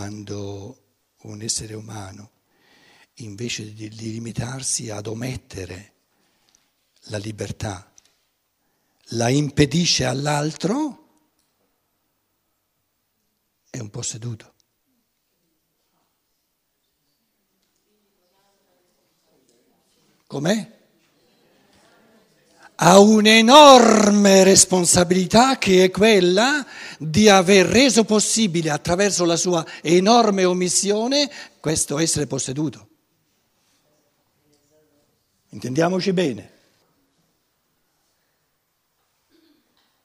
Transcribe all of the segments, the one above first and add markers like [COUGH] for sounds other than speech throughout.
quando un essere umano, invece di, limitarsi ad omettere la libertà, la impedisce all'altro, è un posseduto. Com'è? Ha un'enorme responsabilità che è quella di aver reso possibile attraverso la sua enorme omissione questo essere posseduto. Intendiamoci bene.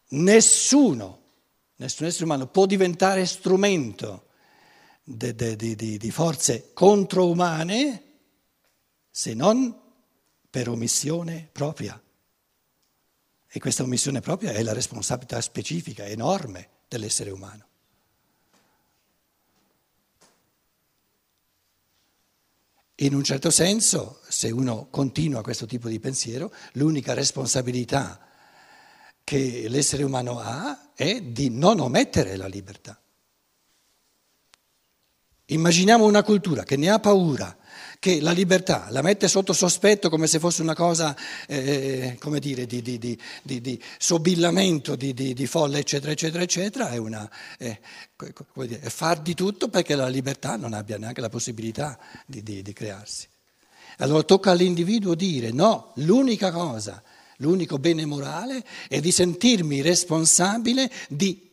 Nessuno Nessun essere umano può diventare strumento di, di, di, di forze controumane se non per omissione propria. E questa omissione propria è la responsabilità specifica, enorme dell'essere umano. In un certo senso, se uno continua questo tipo di pensiero, l'unica responsabilità che l'essere umano ha è di non omettere la libertà. Immaginiamo una cultura che ne ha paura, che la libertà la mette sotto sospetto come se fosse una cosa, eh, come dire, di, di, di, di sobillamento, di, folle, eccetera, eccetera, eccetera, è, una, è, dire, è, far di tutto perché la libertà non abbia neanche la possibilità di crearsi. Allora tocca all'individuo dire no, l'unica cosa L'unico bene morale è di sentirmi responsabile di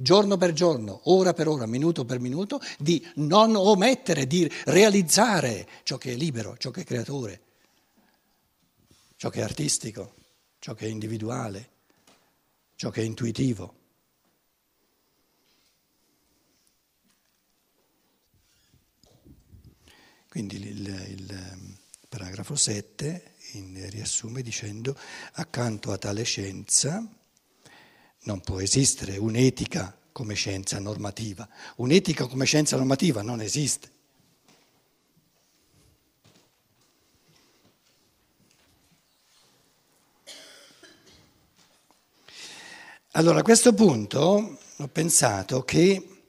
giorno per giorno, ora per ora, minuto per minuto, di non omettere, di realizzare ciò che è libero, ciò che è creatore, ciò che è artistico, ciò che è individuale, ciò che è intuitivo. Quindi il, il paragrafo 7 in, riassume dicendo accanto a tale scienza non può esistere un'etica come scienza normativa. Un'etica come scienza normativa non esiste. Allora a questo punto ho pensato che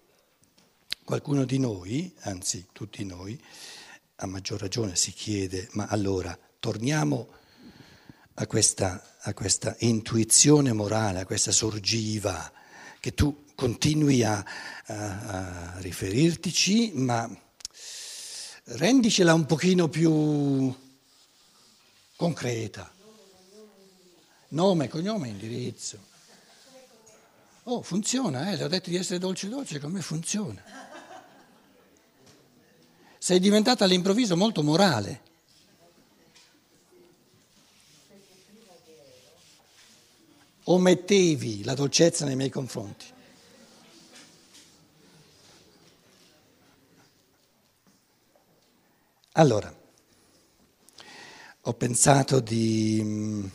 qualcuno di noi, anzi tutti noi, a maggior ragione si chiede, ma allora torniamo a questa, a questa intuizione morale, a questa sorgiva che tu continui a, a, a riferirtici, ma rendicela un pochino più concreta. Nome, cognome, indirizzo. Oh, funziona, eh? le ho detto di essere dolce dolce, come funziona? Sei diventata all'improvviso molto morale. omettevi la dolcezza nei miei confronti. Allora, ho pensato di... Mm,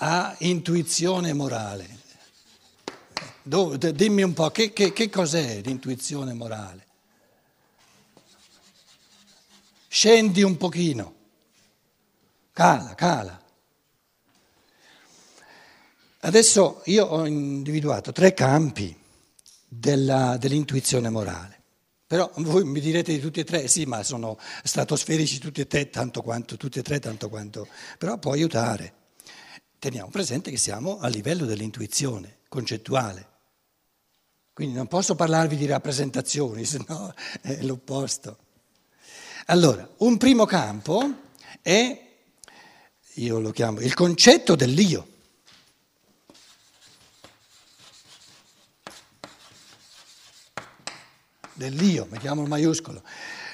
a intuizione morale. Dimmi un po', che, che, che cos'è l'intuizione morale? Scendi un pochino. Cala, cala. Adesso io ho individuato tre campi della, dell'intuizione morale. Però voi mi direte di tutti e tre, sì, ma sono stratosferici tutti e tre, tanto quanto, tutti e tre, tanto quanto, però può aiutare. Teniamo presente che siamo a livello dell'intuizione concettuale. Quindi non posso parlarvi di rappresentazioni, [LAUGHS] se no è l'opposto. Allora, un primo campo è io lo chiamo il concetto dell'io. Dell'io, mettiamo il maiuscolo.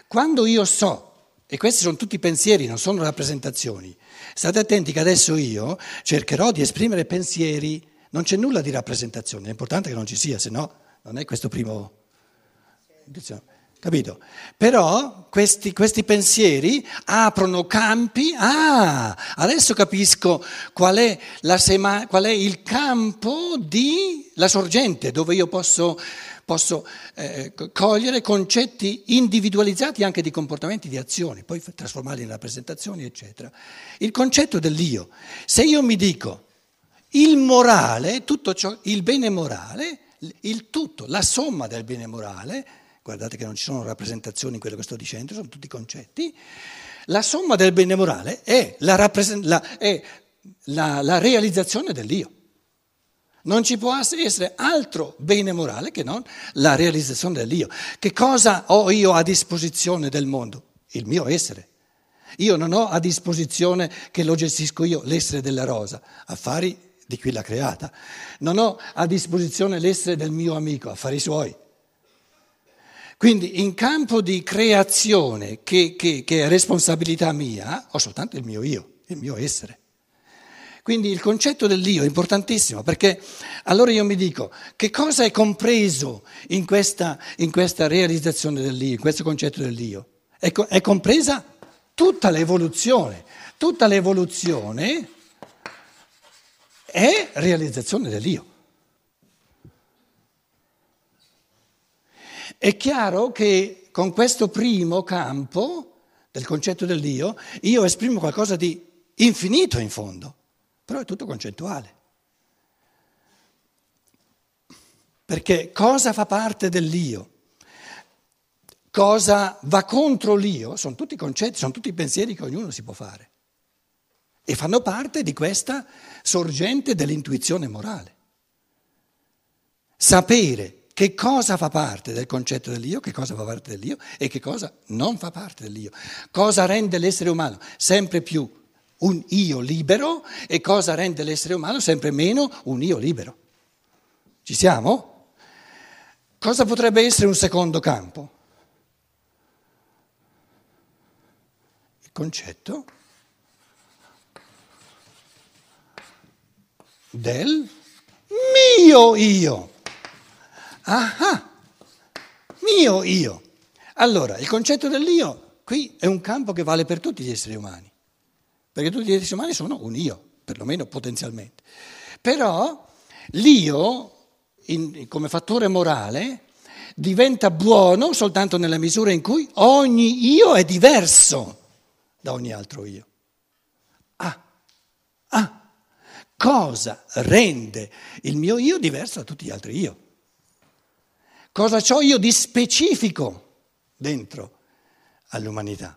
Quando io so, e questi sono tutti pensieri, non sono rappresentazioni, state attenti che adesso io cercherò di esprimere pensieri, non c'è nulla di rappresentazione, è importante che non ci sia, se no non è questo primo... Capito? Però questi, questi, pensieri aprono campi. Ah, adesso capisco qual è, sema, qual è il campo di la sorgente dove io posso, posso eh, cogliere concetti individualizzati anche di comportamenti, di azioni, poi trasformarli in rappresentazioni, eccetera. Il concetto dell'io. Se io mi dico il morale, tutto ciò, il bene morale, il tutto, la somma del bene morale, guardate che non ci sono rappresentazioni in quello che sto dicendo, sono tutti concetti, la somma del bene morale è la, rappresent- la, è la, la realizzazione dell'io. Non ci può essere altro bene morale che non la realizzazione dell'io. Che cosa ho io a disposizione del mondo? Il mio essere. Io non ho a disposizione che lo gestisco io, l'essere della rosa, affari di chi l'ha creata. Non ho a disposizione l'essere del mio amico, affari suoi. Quindi in campo di creazione, che, che, che è responsabilità mia, ho soltanto il mio io, il mio essere. Quindi il concetto dell'io è importantissimo perché allora io mi dico che cosa è compreso in questa, in questa realizzazione dell'io, in questo concetto dell'io? È, è compresa tutta l'evoluzione, tutta l'evoluzione è realizzazione dell'io. È chiaro che con questo primo campo del concetto dell'io io esprimo qualcosa di infinito in fondo però è tutto concettuale. Perché cosa fa parte dell'io? Cosa va contro l'io? Sono tutti concetti, sono tutti pensieri che ognuno si può fare. E fanno parte di questa sorgente dell'intuizione morale. Sapere che cosa fa parte del concetto dell'io, che cosa fa parte dell'io e che cosa non fa parte dell'io. Cosa rende l'essere umano sempre più un io libero e cosa rende l'essere umano sempre meno un io libero. Ci siamo? Cosa potrebbe essere un secondo campo? Il concetto del mio io. Ah, mio io. Allora, il concetto dell'io qui è un campo che vale per tutti gli esseri umani perché tutti gli esseri umani sono un io, perlomeno potenzialmente. Però l'io, in, come fattore morale, diventa buono soltanto nella misura in cui ogni io è diverso da ogni altro io. Ah, ah, cosa rende il mio io diverso da tutti gli altri io? Cosa ho io di specifico dentro all'umanità?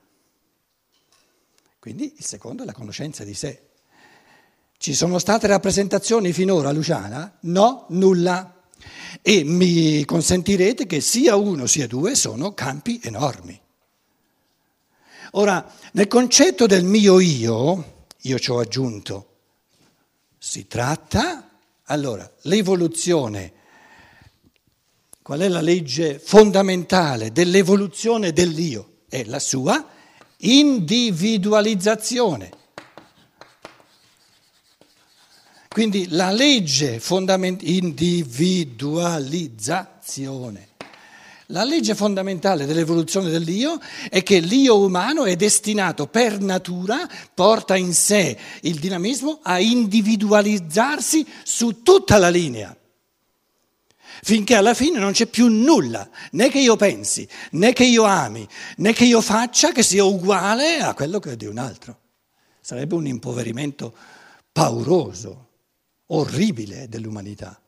Quindi il secondo è la conoscenza di sé. Ci sono state rappresentazioni finora, Luciana? No, nulla. E mi consentirete che sia uno sia due sono campi enormi. Ora, nel concetto del mio io, io ci ho aggiunto, si tratta, allora, l'evoluzione, qual è la legge fondamentale dell'evoluzione dell'io? È la sua individualizzazione. Quindi la legge fondamentale, individualizzazione. La legge fondamentale dell'evoluzione dell'io è che l'io umano è destinato per natura, porta in sé il dinamismo a individualizzarsi su tutta la linea finché alla fine non c'è più nulla, né che io pensi, né che io ami, né che io faccia che sia uguale a quello che è di un altro. Sarebbe un impoverimento pauroso, orribile dell'umanità.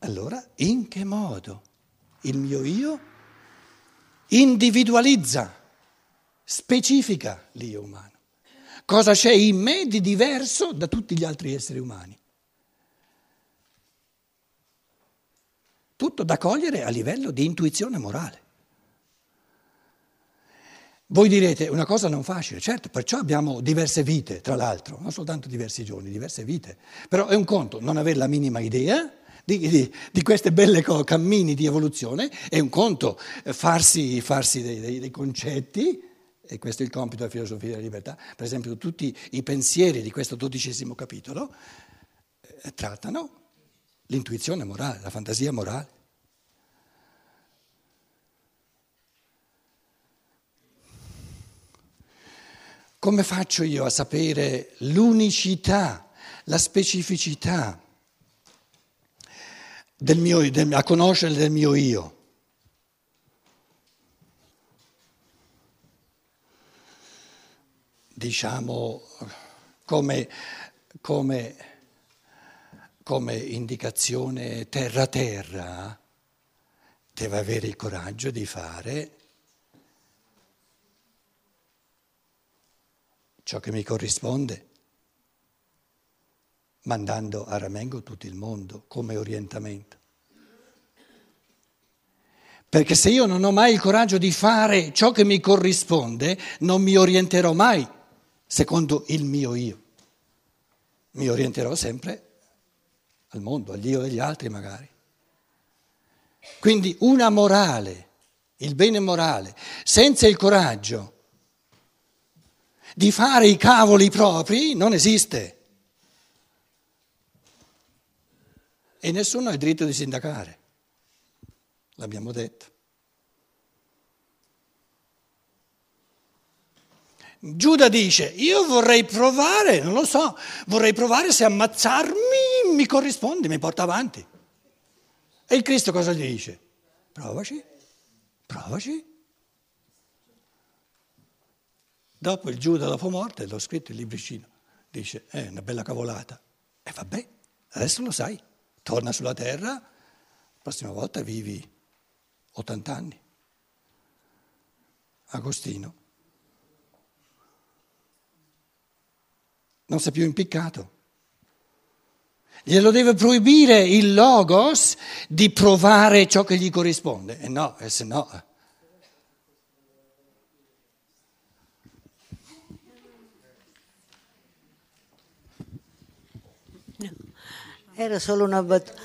Allora, in che modo il mio io individualizza, specifica l'io umano? Cosa c'è in me di diverso da tutti gli altri esseri umani? Tutto da cogliere a livello di intuizione morale. Voi direte una cosa non facile, certo, perciò abbiamo diverse vite, tra l'altro, non soltanto diversi giorni, diverse vite, però è un conto non avere la minima idea di, di, di queste belle co- cammini di evoluzione, è un conto farsi, farsi dei, dei, dei concetti, e questo è il compito della filosofia della libertà, per esempio tutti i pensieri di questo dodicesimo capitolo eh, trattano l'intuizione morale, la fantasia morale. Come faccio io a sapere l'unicità, la specificità del mio, del, a conoscere del mio io? Diciamo come, come come indicazione terra-terra, deve avere il coraggio di fare ciò che mi corrisponde, mandando a Ramengo tutto il mondo come orientamento. Perché se io non ho mai il coraggio di fare ciò che mi corrisponde, non mi orienterò mai secondo il mio io. Mi orienterò sempre al mondo, agli io e agli altri magari. Quindi una morale, il bene morale, senza il coraggio di fare i cavoli propri non esiste. E nessuno ha il diritto di sindacare, l'abbiamo detto. Giuda dice, io vorrei provare, non lo so, vorrei provare se ammazzarmi mi corrisponde, mi porta avanti. E il Cristo cosa gli dice? Provaci, provaci. Dopo il Giuda dopo morte, l'ho scritto il libricino, dice, è eh, una bella cavolata. E vabbè, adesso lo sai, torna sulla terra, la prossima volta vivi 80 anni. Agostino. Non sei più impiccato. Glielo deve proibire il logos di provare ciò che gli corrisponde. E no, e se no eh. Era solo una battuta.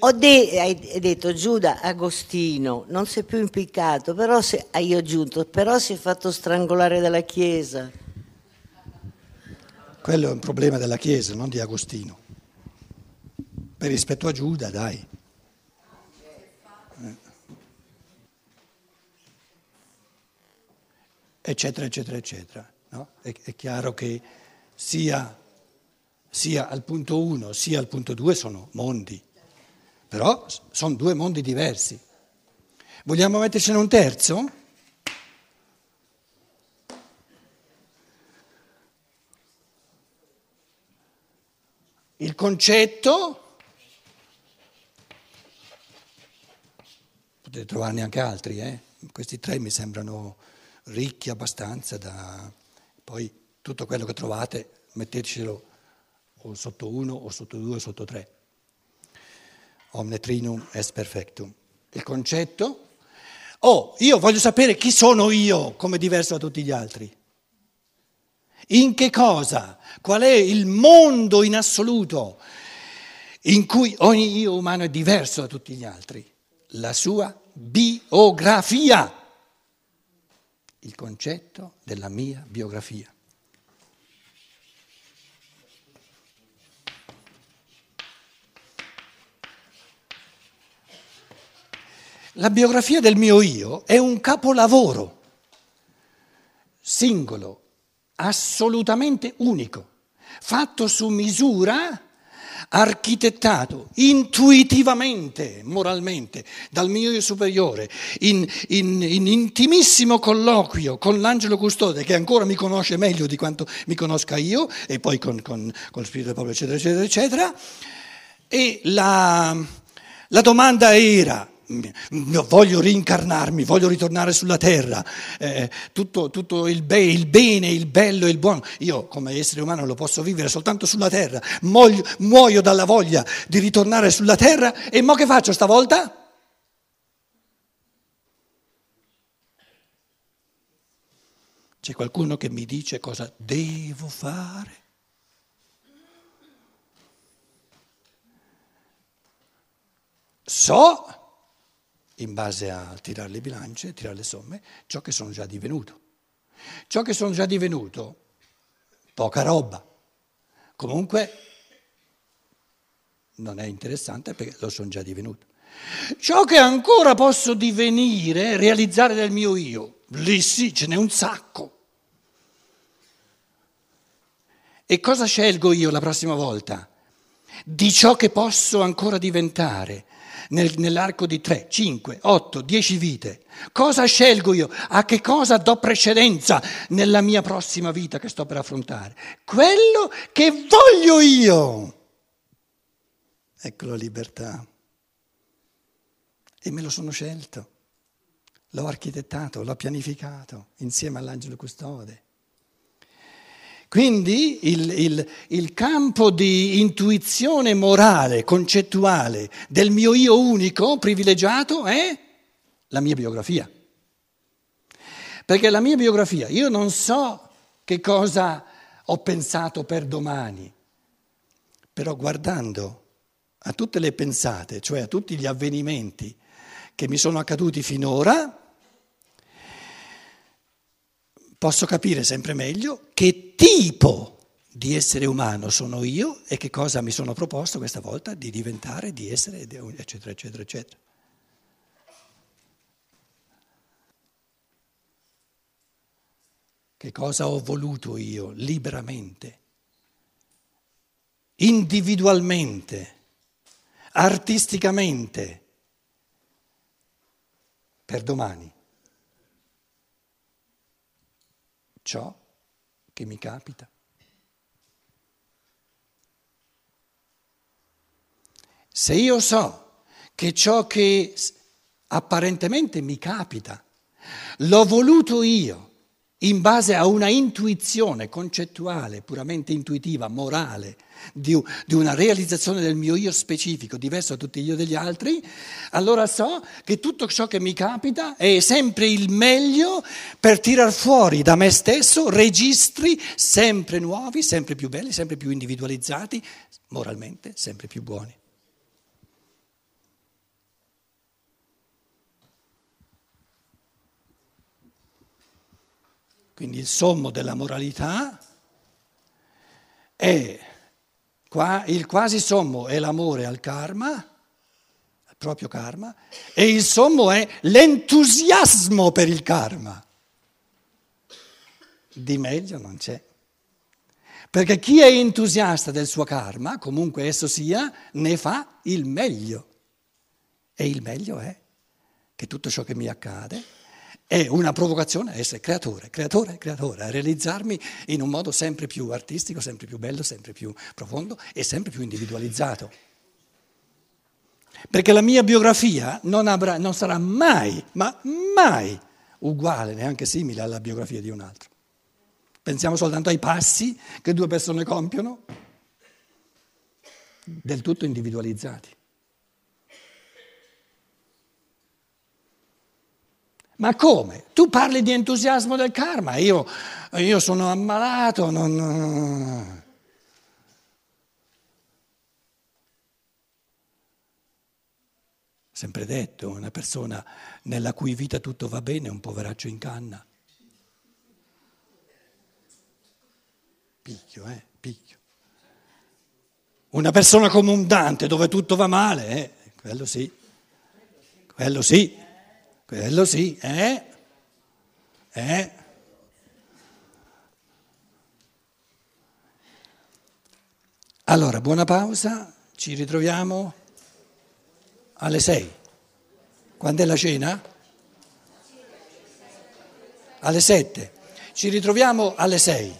Ho de- hai detto Giuda Agostino, non si è più impiccato, però io ho aggiunto, però si è fatto strangolare dalla Chiesa. Quello è un problema della Chiesa, non di Agostino. Per rispetto a Giuda, dai. Eh. Eccetera, eccetera, eccetera. No? È, è chiaro che sia sia al punto 1 sia al punto 2 sono mondi, però sono due mondi diversi. Vogliamo mettercene un terzo? Il concetto, potete trovarne anche altri, eh? questi tre mi sembrano ricchi abbastanza da... Poi tutto quello che trovate mettetecelo o sotto 1 o sotto 2 o sotto 3. Omne trinum est perfectum. Il concetto? Oh, io voglio sapere chi sono io come diverso da tutti gli altri. In che cosa? Qual è il mondo in assoluto in cui ogni io umano è diverso da tutti gli altri? La sua biografia. Il concetto della mia biografia. La biografia del mio io è un capolavoro, singolo, assolutamente unico, fatto su misura, architettato intuitivamente, moralmente, dal mio io superiore, in, in, in, intimissimo colloquio con l'angelo custode che ancora mi conosce meglio di quanto mi conosca io, e poi con, con, con lo Spirito del Popolo, eccetera, eccetera, eccetera. E la, la domanda era voglio rincarnarmi, voglio ritornare sulla terra, eh, tutto, tutto il, be- il, bene, il bello e il buono. Io come essere umano lo posso vivere soltanto sulla terra, muoio, muoio dalla voglia di ritornare sulla terra e mo che faccio stavolta? C'è qualcuno che mi dice cosa devo fare? So in base a tirare le bilance, tirare le somme, ciò che sono già divenuto. Ciò che sono già divenuto, poca roba. Comunque non è interessante perché lo sono già divenuto. Ciò che ancora posso divenire, realizzare del mio io, lì sì, ce n'è un sacco. E cosa scelgo io la prossima volta? Di ciò che posso ancora diventare nel, nell'arco di 3, 5, 8, 10 vite. Cosa scelgo io? A che cosa do precedenza nella mia prossima vita che sto per affrontare? Quello che voglio io. ecco la libertà. E me lo sono scelto, l'ho architettato, l'ho pianificato insieme all'angelo custode. Quindi il, il, il, campo di intuizione morale, concettuale del mio io unico, privilegiato, è la mia biografia. Perché la mia biografia, io non so che cosa ho pensato per domani, però guardando a tutte le pensate, cioè a tutti gli avvenimenti che mi sono accaduti finora, posso capire sempre meglio che tipo di essere umano sono io e che cosa mi sono proposto questa volta di diventare, di essere, eccetera, eccetera, eccetera. Che cosa ho voluto io liberamente, individualmente, artisticamente, per domani? Ciò che mi capita. Se io so che ciò che apparentemente mi capita, l'ho voluto io, in base a una intuizione concettuale, puramente intuitiva, morale, di, di, una realizzazione del mio io specifico, diverso da tutti gli io degli altri, allora so che tutto ciò che mi capita è sempre il meglio per tirar fuori da me stesso registri sempre nuovi, sempre più belli, sempre più individualizzati, moralmente sempre più buoni. Quindi il sommo della moralità è il quasi sommo è l'amore al karma, al proprio karma, e il sommo è l'entusiasmo per il karma. Di meglio non c'è. Perché chi è entusiasta del suo karma, comunque esso sia, ne fa il meglio. E il meglio è che tutto ciò che mi accade è una provocazione a essere creatore, creatore, creatore, a realizzarmi in un modo sempre più artistico, sempre più bello, sempre più profondo e sempre più individualizzato. Perché la mia biografia non, avrà, non sarà mai, ma mai uguale, neanche simile alla biografia di un altro. Pensiamo soltanto ai passi che due persone compiono, del tutto individualizzati. Ma come? Tu parli di entusiasmo del karma, io, io sono ammalato, non... Sempre detto, una persona nella cui vita tutto va bene è un poveraccio in canna. Picchio, eh, picchio. Una persona come un Dante dove tutto va male, eh, quello sì, quello sì. Quello sì, eh? Eh? Allora, buona pausa, ci ritroviamo alle sei. Quando è la cena? Alle sette. Ci ritroviamo alle sei.